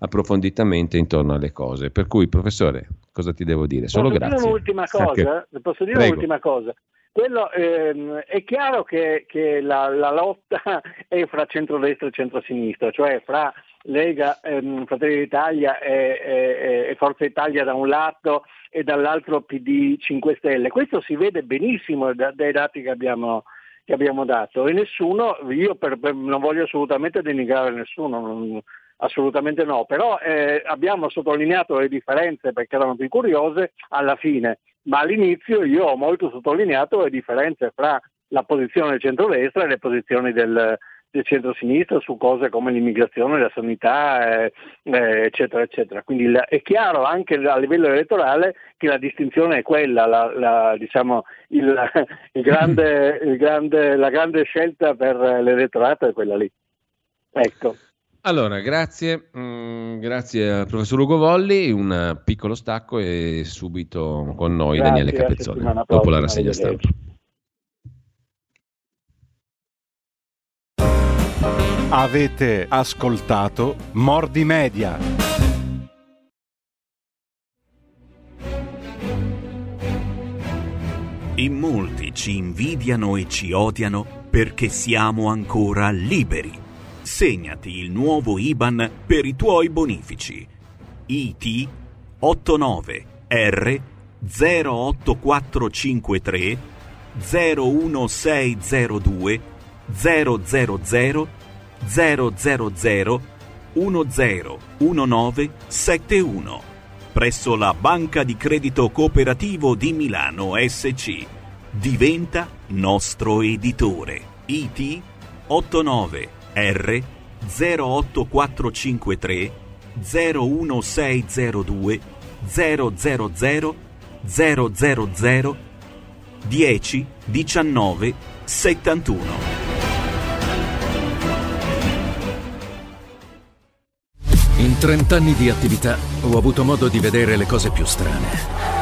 approfonditamente intorno alle cose. Per cui, professore, cosa ti devo dire? Solo posso grazie. Dire un'ultima <laughs> cosa? Posso dire Prego. un'ultima cosa? Quello, ehm, è chiaro che, che la, la, lotta <laughs> è fra centrodestra e centrosinistra, cioè fra Lega, ehm, Fratelli d'Italia e, e, e, Forza Italia da un lato e dall'altro PD 5 Stelle. Questo si vede benissimo da, dai dati che abbiamo, che abbiamo, dato e nessuno, io per, per, non voglio assolutamente denigrare nessuno, non, assolutamente no, però eh, abbiamo sottolineato le differenze perché erano più curiose alla fine ma all'inizio io ho molto sottolineato le differenze fra la posizione del centro-destra e le posizioni del, del centro-sinistra su cose come l'immigrazione, la sanità, eh, eh, eccetera, eccetera. Quindi la, è chiaro anche a livello elettorale che la distinzione è quella, la, la, diciamo, il, <laughs> il grande, il grande, la grande scelta per l'elettorato è quella lì. Ecco. Allora, grazie, mm, grazie al professor Ugo Volli, un piccolo stacco e subito con noi grazie, Daniele Capezzone, dopo la rassegna stampa. Avete ascoltato Mordi Media. In molti ci invidiano e ci odiano perché siamo ancora liberi Segnati il nuovo IBAN per i tuoi bonifici. IT 89 R 08453 01602 000 000 101971 presso la Banca di Credito Cooperativo di Milano SC. Diventa nostro editore. IT 89 R 08453 01602 000 000 10 19 71 In 30 anni di attività ho avuto modo di vedere le cose più strane.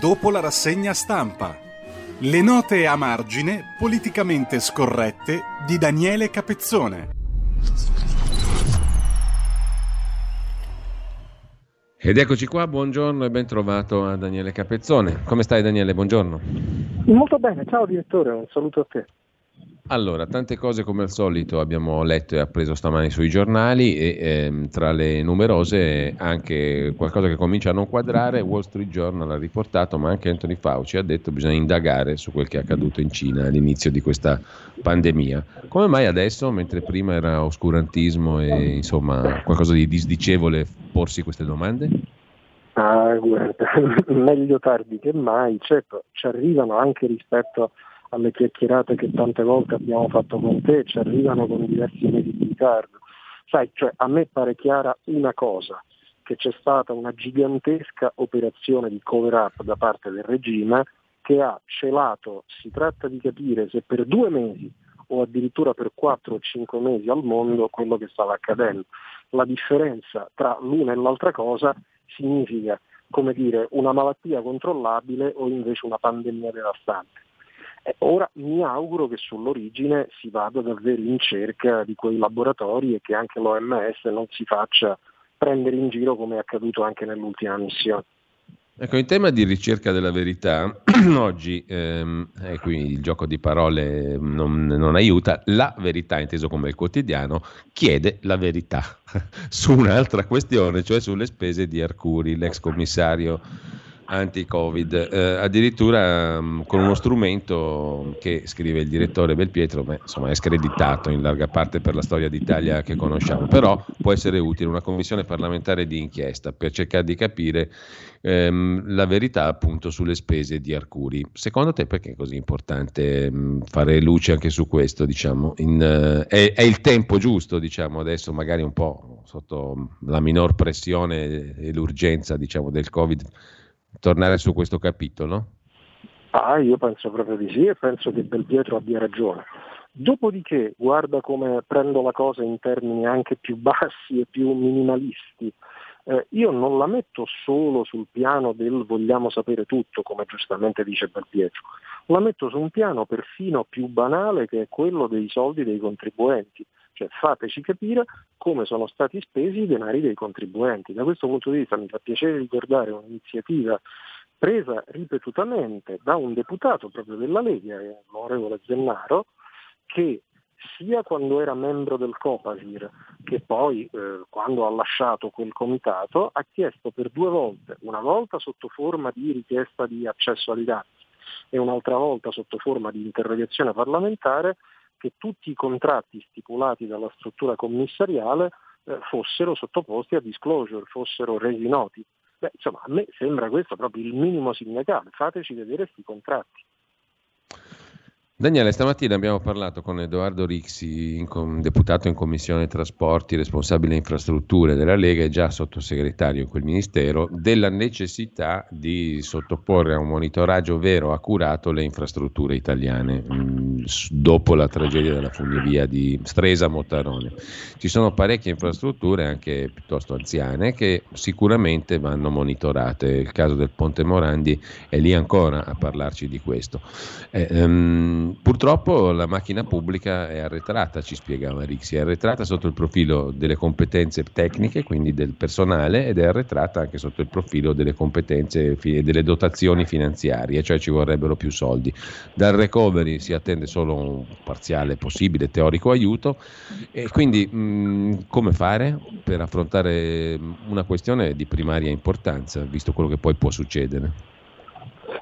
dopo la rassegna stampa. Le note a margine politicamente scorrette di Daniele Capezzone. Ed eccoci qua, buongiorno e ben trovato a Daniele Capezzone. Come stai Daniele? Buongiorno. Molto bene, ciao direttore, un saluto a te. Allora, tante cose come al solito abbiamo letto e appreso stamani sui giornali e ehm, tra le numerose anche qualcosa che comincia a non quadrare, Wall Street Journal ha riportato, ma anche Anthony Fauci ha detto che bisogna indagare su quel che è accaduto in Cina all'inizio di questa pandemia. Come mai adesso, mentre prima era oscurantismo e insomma qualcosa di disdicevole, porsi queste domande? Ah, guarda, <laughs> meglio tardi che mai, certo, ci arrivano anche rispetto a alle chiacchierate che tante volte abbiamo fatto con te, ci arrivano con diversi mesi di ritardo. Sai, cioè, a me pare chiara una cosa, che c'è stata una gigantesca operazione di cover up da parte del regime che ha celato, si tratta di capire se per due mesi o addirittura per quattro o cinque mesi al mondo quello che stava accadendo. La differenza tra l'una e l'altra cosa significa, come dire, una malattia controllabile o invece una pandemia devastante. Eh, ora mi auguro che sull'origine si vada davvero in cerca di quei laboratori e che anche l'OMS non si faccia prendere in giro come è accaduto anche nell'ultima missione. Ecco, in tema di ricerca della verità, <clears throat> oggi, ehm, e qui il gioco di parole non, non, aiuta, la verità, inteso come il quotidiano, chiede la verità <laughs> su un'altra questione, cioè sulle spese di Arcuri, l'ex commissario anti-Covid, eh, addirittura um, con uno strumento che scrive il direttore Belpietro, beh, insomma è screditato in larga parte per la storia d'Italia che conosciamo, però può essere utile una commissione parlamentare di inchiesta per cercare di capire ehm, la verità appunto sulle spese di Arcuri. Secondo te perché è così importante mh, fare luce anche su questo? Diciamo? In, uh, è, è, il tempo giusto, diciamo, adesso magari un po' sotto la minor pressione e l'urgenza diciamo, del Covid tornare su questo capitolo? Ah, io penso proprio di sì e penso che Belpietro abbia ragione. Dopodiché, guarda come prendo la cosa in termini anche più bassi e più minimalisti. Eh, io non la metto solo sul piano del vogliamo sapere tutto, come giustamente dice Belpietro, la metto su un piano perfino più banale che è quello dei soldi dei contribuenti. Cioè fateci capire come sono stati spesi i denari dei contribuenti. Da questo punto di vista mi fa piacere ricordare un'iniziativa presa ripetutamente da un deputato proprio della Lega, l'onorevole Zennaro, che sia quando era membro del Copasir che poi eh, quando ha lasciato quel comitato ha chiesto per due volte, una volta sotto forma di richiesta di accesso ai dati e un'altra volta sotto forma di interrogazione parlamentare, che tutti i contratti stipulati dalla struttura commissariale eh, fossero sottoposti a disclosure, fossero resi noti. Beh, insomma, a me sembra questo proprio il minimo sindacale, fateci vedere questi contratti. Daniele, stamattina abbiamo parlato con Edoardo Rixi, in com- deputato in Commissione Trasporti, responsabile infrastrutture della Lega e già sottosegretario in quel ministero, della necessità di sottoporre a un monitoraggio vero, accurato, le infrastrutture italiane mh, mm, dopo la tragedia della funivia di Stresa-Mottarone. Ci sono parecchie infrastrutture, anche piuttosto anziane, che sicuramente vanno monitorate. Il caso del Ponte Morandi è lì ancora a parlarci di questo. Eh, um, purtroppo la macchina pubblica è arretrata, ci spiegava Rixi, è arretrata sotto il profilo delle competenze tecniche, quindi del personale, ed è arretrata anche sotto il profilo delle competenze e delle dotazioni finanziarie, cioè ci vorrebbero più soldi. Dal recovery si attende solo un parziale possibile teorico aiuto e quindi mh, come fare per affrontare una questione di primaria importanza, visto quello che poi può succedere?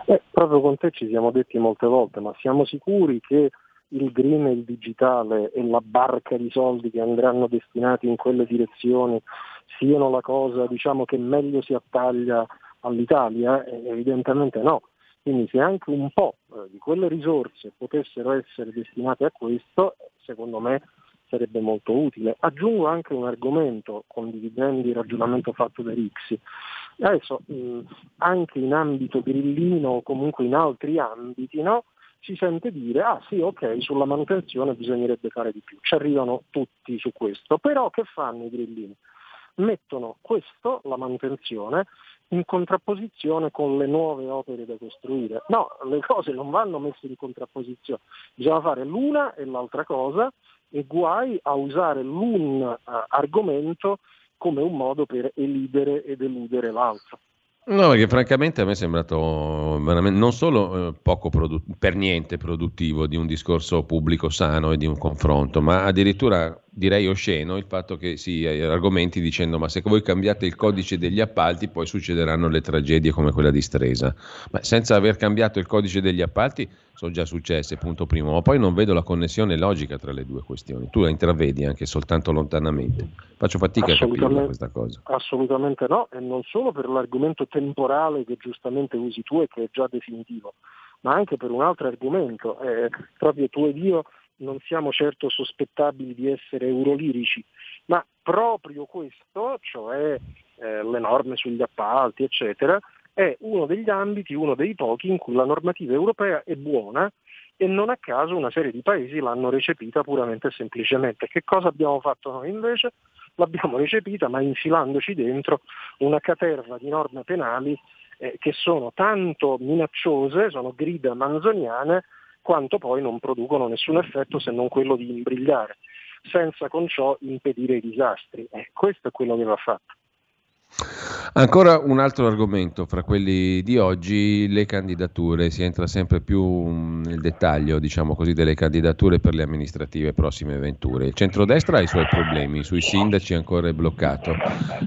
Eh, proprio con te ci siamo detti molte volte, ma siamo sicuri che il green e il digitale e la barca di soldi che andranno destinati in quelle direzioni siano la cosa diciamo, che meglio si attaglia all'Italia? Eh, evidentemente no. Quindi se anche un po' eh, di quelle risorse potessero essere destinate a questo, secondo me sarebbe molto utile. Aggiungo anche un argomento, condividendo il ragionamento fatto da Rixi. Adesso mh, anche in ambito grillino o comunque in altri ambiti no, si sente dire, ah sì, ok, sulla manutenzione bisognerebbe fare di più. Ci arrivano tutti su questo. Però che fanno i grillini? Mettono questo, la manutenzione, in contrapposizione con le nuove opere da costruire. No, le cose non vanno messe in contrapposizione, bisogna fare l'una e l'altra cosa e guai a usare l'un uh, argomento come un modo per elidere ed eludere l'altro. No, perché francamente a me è sembrato non solo eh, poco produ- per niente produttivo di un discorso pubblico sano e di un confronto, ma addirittura direi osceno il fatto che si eh, argomenti dicendo ma se voi cambiate il codice degli appalti poi succederanno le tragedie come quella di Stresa. Ma senza aver cambiato il codice degli appalti sono già successe, punto primo, ma poi non vedo la connessione logica tra le due questioni. Tu la intravedi anche soltanto lontanamente. Faccio fatica a capire questa cosa. Assolutamente no, e non solo per l'argomento temporale che giustamente usi tu e che è già definitivo, ma anche per un altro argomento. Eh, proprio tu ed io non siamo certo sospettabili di essere eurolirici, ma proprio questo, cioè eh, le norme sugli appalti, eccetera, è uno degli ambiti, uno dei pochi in cui la normativa europea è buona e non a caso una serie di paesi l'hanno recepita puramente e semplicemente. Che cosa abbiamo fatto noi invece? L'abbiamo recepita ma infilandoci dentro una caterva di norme penali eh, che sono tanto minacciose, sono grida manzoniane, quanto poi non producono nessun effetto se non quello di imbrigliare, senza con ciò impedire i disastri. Eh, questo è quello che va fatto. Ancora un altro argomento fra quelli di oggi, le candidature, si entra sempre più mm, nel dettaglio diciamo così, delle candidature per le amministrative prossime venture. Il centrodestra ha i suoi problemi, sui sindaci ancora è bloccato.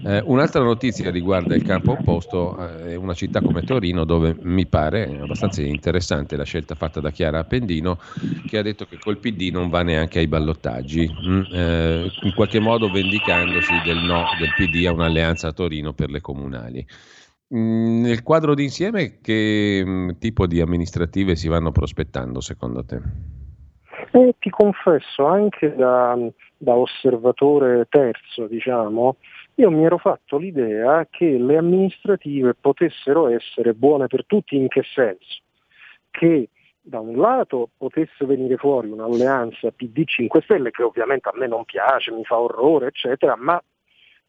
Eh, un'altra notizia riguarda il campo opposto, eh, una città come Torino dove mi pare abbastanza interessante la scelta fatta da Chiara Appendino che ha detto che col PD non va neanche ai ballottaggi, mm, eh, in qualche modo vendicandosi del no del PD a un'alleanza a Torino per le comunali. Mm, nel quadro d'insieme che mm, tipo di amministrative si vanno prospettando secondo te? E ti confesso, anche da, da osservatore terzo, diciamo, io mi ero fatto l'idea che le amministrative potessero essere buone per tutti, in che senso? Che da un lato potesse venire fuori un'alleanza PD 5 Stelle che ovviamente a me non piace, mi fa orrore, eccetera, ma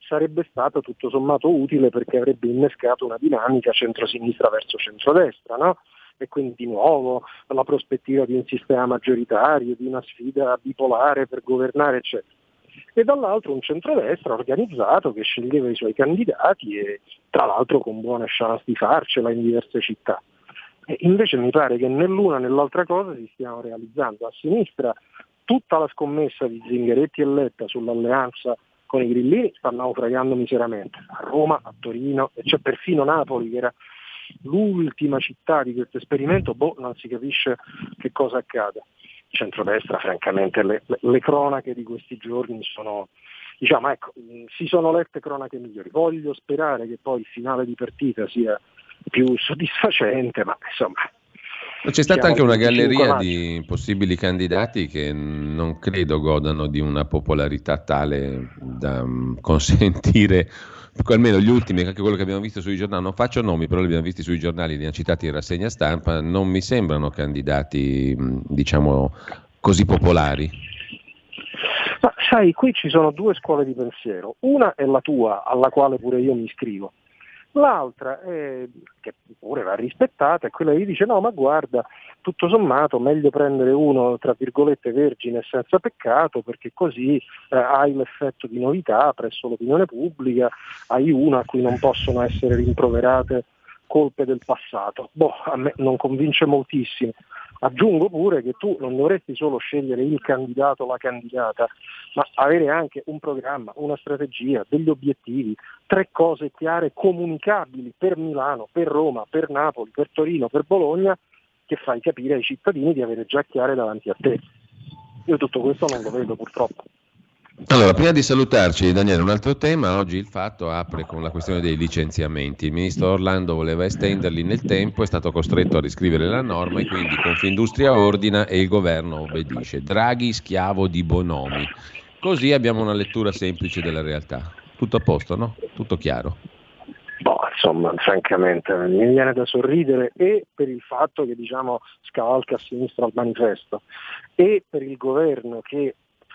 sarebbe stato tutto sommato utile perché avrebbe innescato una dinamica centrosinistra verso centrodestra, no? e quindi di nuovo la prospettiva di un sistema maggioritario, di una sfida bipolare per governare, eccetera. E dall'altro un centrodestra organizzato che sceglieva i suoi candidati e tra l'altro con buone chance di farcela in diverse città. E invece mi pare che né l'una né l'altra cosa si stiano realizzando. A sinistra tutta la scommessa di Zingaretti e Letta sull'alleanza con i grillini sta naufragando miseramente, a Roma, a Torino e c'è perfino Napoli che era l'ultima città di questo esperimento, boh, non si capisce che cosa accada. Centrodestra, francamente, le, le, le cronache di questi giorni sono, diciamo, ecco, si sono lette cronache migliori. Voglio sperare che poi il finale di partita sia più soddisfacente, ma insomma, c'è stata anche una galleria di possibili candidati che non credo godano di una popolarità tale da mm, consentire, almeno gli ultimi, anche quello che abbiamo visto sui giornali, non faccio nomi, però li abbiamo visti sui giornali, li abbiamo citati in rassegna stampa, non mi sembrano candidati, mm, diciamo, così popolari. Ma sai, qui ci sono due scuole di pensiero. Una è la tua, alla quale pure io mi iscrivo L'altra, è, che pure va rispettata, è quella che dice no ma guarda, tutto sommato meglio prendere uno tra virgolette vergine senza peccato perché così eh, hai l'effetto di novità presso l'opinione pubblica, hai uno a cui non possono essere rimproverate colpe del passato. Boh, a me non convince moltissimo. Aggiungo pure che tu non dovresti solo scegliere il candidato o la candidata, ma avere anche un programma, una strategia, degli obiettivi, tre cose chiare, comunicabili per Milano, per Roma, per Napoli, per Torino, per Bologna, che fai capire ai cittadini di avere già chiare davanti a te. Io tutto questo non lo vedo purtroppo. Allora, prima di salutarci, Daniele, un altro tema. Oggi il fatto apre con la questione dei licenziamenti. Il ministro Orlando voleva estenderli nel tempo, è stato costretto a riscrivere la norma e quindi Confindustria ordina e il governo obbedisce. Draghi schiavo di Bonomi. Così abbiamo una lettura semplice della realtà. Tutto a posto, no? Tutto chiaro. Boh, insomma, francamente, mi viene da sorridere e per il fatto che diciamo, scavalca a sinistra il manifesto e per il governo che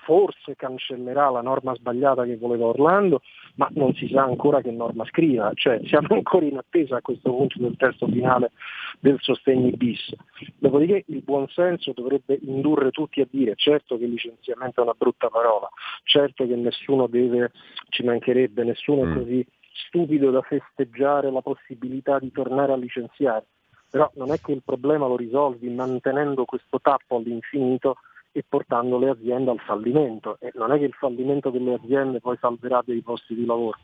forse cancellerà la norma sbagliata che voleva Orlando, ma non si sa ancora che norma scriva, cioè siamo <laughs> ancora in attesa a questo punto del testo finale del sostegni bis. Dopodiché il buonsenso dovrebbe indurre tutti a dire certo che licenziamento è una brutta parola, certo che nessuno deve, ci mancherebbe, nessuno è mm. così stupido da festeggiare la possibilità di tornare a licenziare, però non è che il problema lo risolvi mantenendo questo tappo all'infinito e portando le aziende al fallimento e non è che il fallimento delle aziende poi salverà dei posti di lavoro.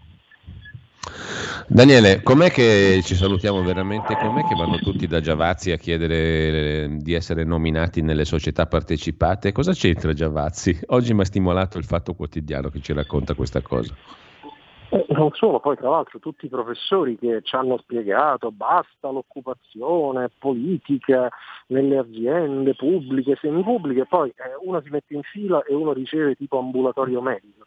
Daniele, com'è che ci salutiamo veramente? Com'è che vanno tutti da Giavazzi a chiedere eh, di essere nominati nelle società partecipate? Cosa c'entra Giavazzi? Oggi mi ha stimolato il Fatto Quotidiano che ci racconta questa cosa. Eh, non solo, poi tra l'altro tutti i professori che ci hanno spiegato basta l'occupazione politica nelle aziende pubbliche, semipubbliche, poi eh, uno si mette in fila e uno riceve tipo ambulatorio medico.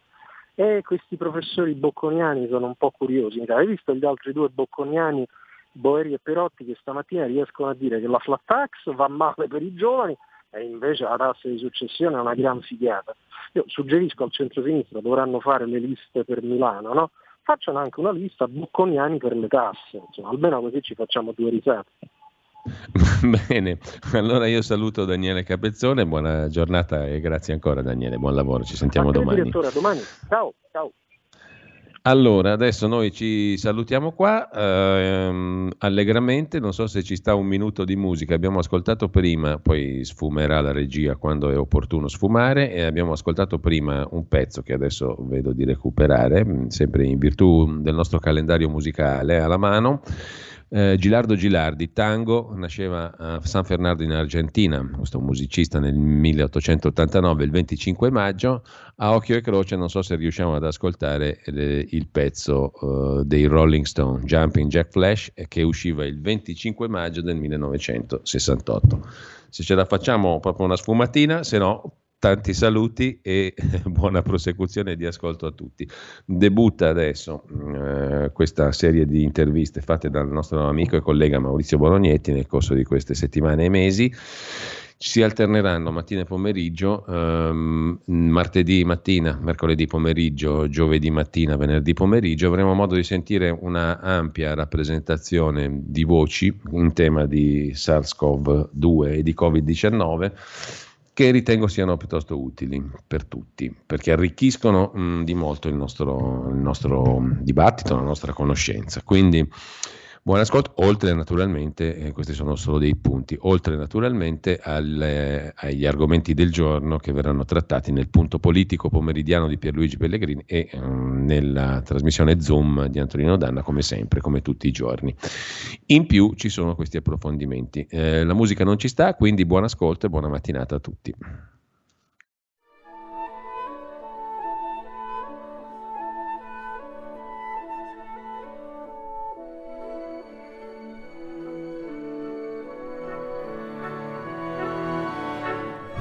E questi professori bocconiani sono un po' curiosi. Hai visto gli altri due bocconiani, Boeri e Perotti, che stamattina riescono a dire che la flat tax va male per i giovani e invece la tassa di successione è una gran figata. Io suggerisco al centro-sinistra, dovranno fare le liste per Milano, no? facciano anche una lista bucconiani per le tasse, insomma, almeno così ci facciamo due risate. <laughs> Bene, allora io saluto Daniele Capezzone, buona giornata e grazie ancora Daniele, buon lavoro, ci sentiamo domani. Direttore, domani. Ciao, ciao. Allora, adesso noi ci salutiamo qua ehm, allegramente, non so se ci sta un minuto di musica, abbiamo ascoltato prima, poi sfumerà la regia quando è opportuno sfumare, e abbiamo ascoltato prima un pezzo che adesso vedo di recuperare, sempre in virtù del nostro calendario musicale alla mano. Eh, Gilardo Gilardi, tango, nasceva a San Fernando in Argentina, questo musicista nel 1889, il 25 maggio, a occhio e croce non so se riusciamo ad ascoltare eh, il pezzo eh, dei Rolling Stone, Jumping Jack Flash, eh, che usciva il 25 maggio del 1968. Se ce la facciamo proprio una sfumatina, se no tanti saluti e <laughs> buona prosecuzione di ascolto a tutti. Debutta adesso eh, questa serie di interviste fatte dal nostro amico e collega Maurizio Bolognetti nel corso di queste settimane e mesi. Si alterneranno mattina e pomeriggio, ehm, martedì mattina, mercoledì pomeriggio, giovedì mattina, venerdì pomeriggio. Avremo modo di sentire una ampia rappresentazione di voci in tema di SARS-CoV-2 e di Covid-19 che ritengo siano piuttosto utili per tutti, perché arricchiscono mh, di molto il nostro, il nostro, dibattito, la nostra conoscenza. Quindi Buon ascolto, oltre naturalmente, eh, questi sono solo dei punti, oltre naturalmente alle, agli argomenti del giorno che verranno trattati nel punto politico pomeridiano di Pierluigi Pellegrini e eh, nella trasmissione Zoom di Antonino Danna, come sempre, come tutti i giorni. In più ci sono questi approfondimenti. Eh, la musica non ci sta, quindi buon ascolto e buona mattinata a tutti.